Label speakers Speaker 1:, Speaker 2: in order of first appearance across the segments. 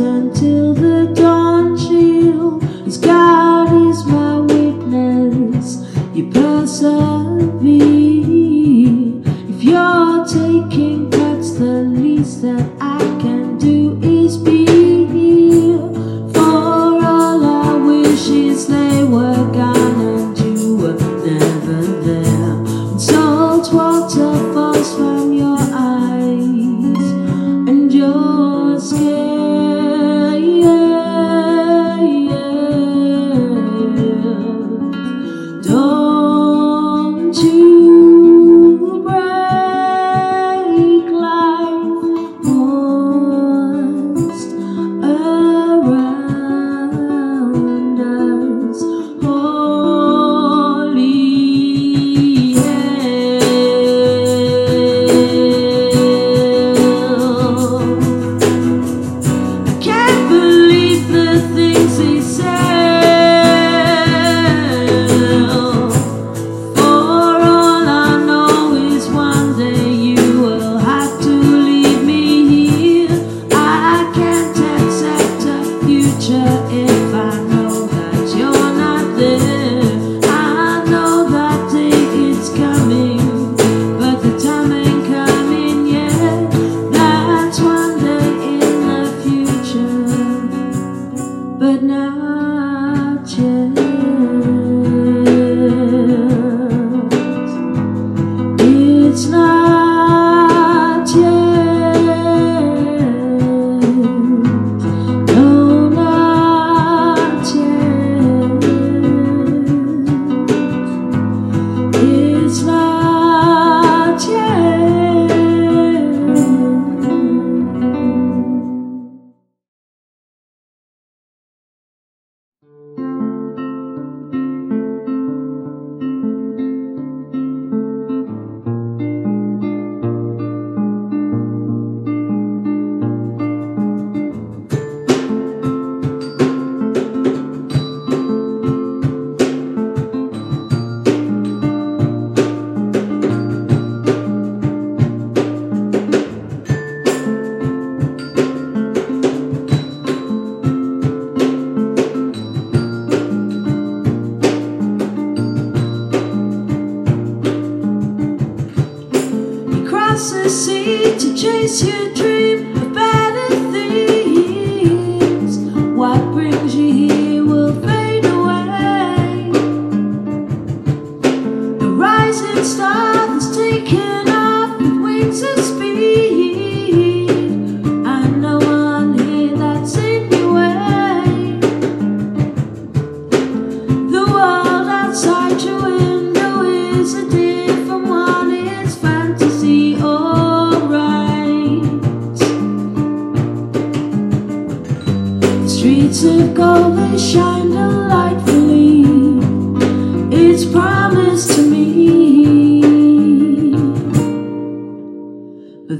Speaker 1: until the dawn chill. As God is my witness, you persevere. If you're taking cuts, the least that I can do is be here. For all our wishes, they were gone and you were never there. When salt water falls from your eyes and your skin but not yet.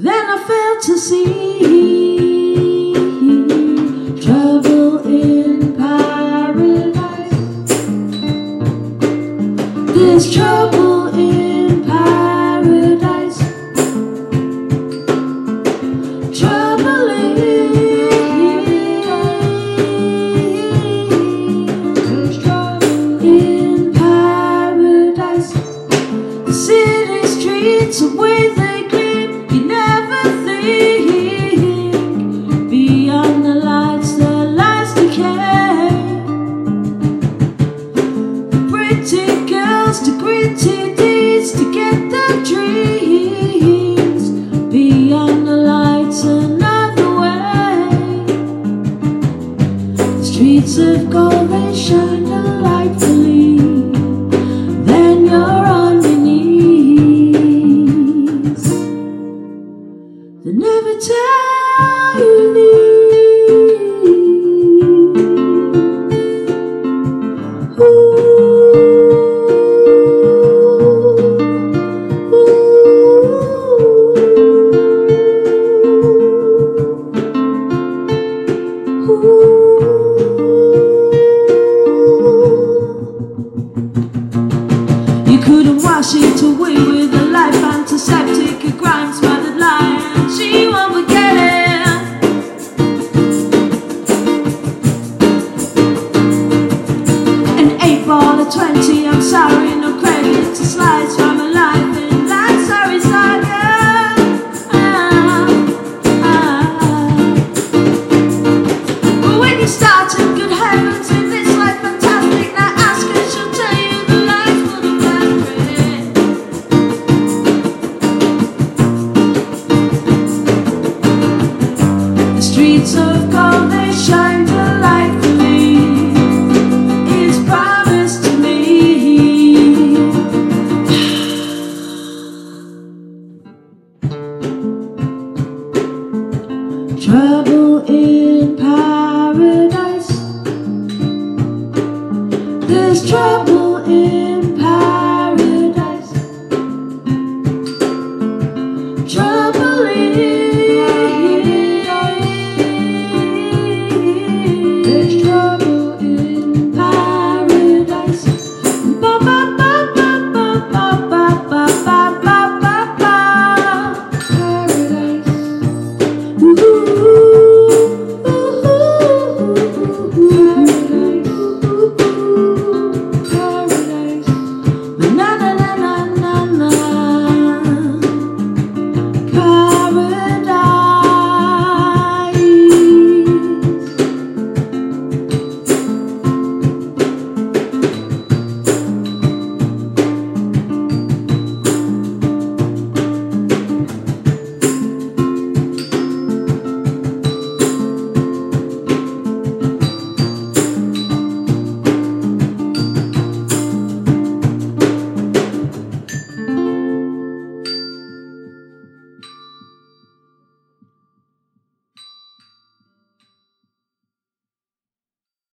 Speaker 1: Then I failed to see trouble in paradise. There's trouble in paradise. Trouble in. Trouble in paradise. The city streets are waiting. every tell you need streets of gold they shine delightfully. Is promised to me. Trouble is.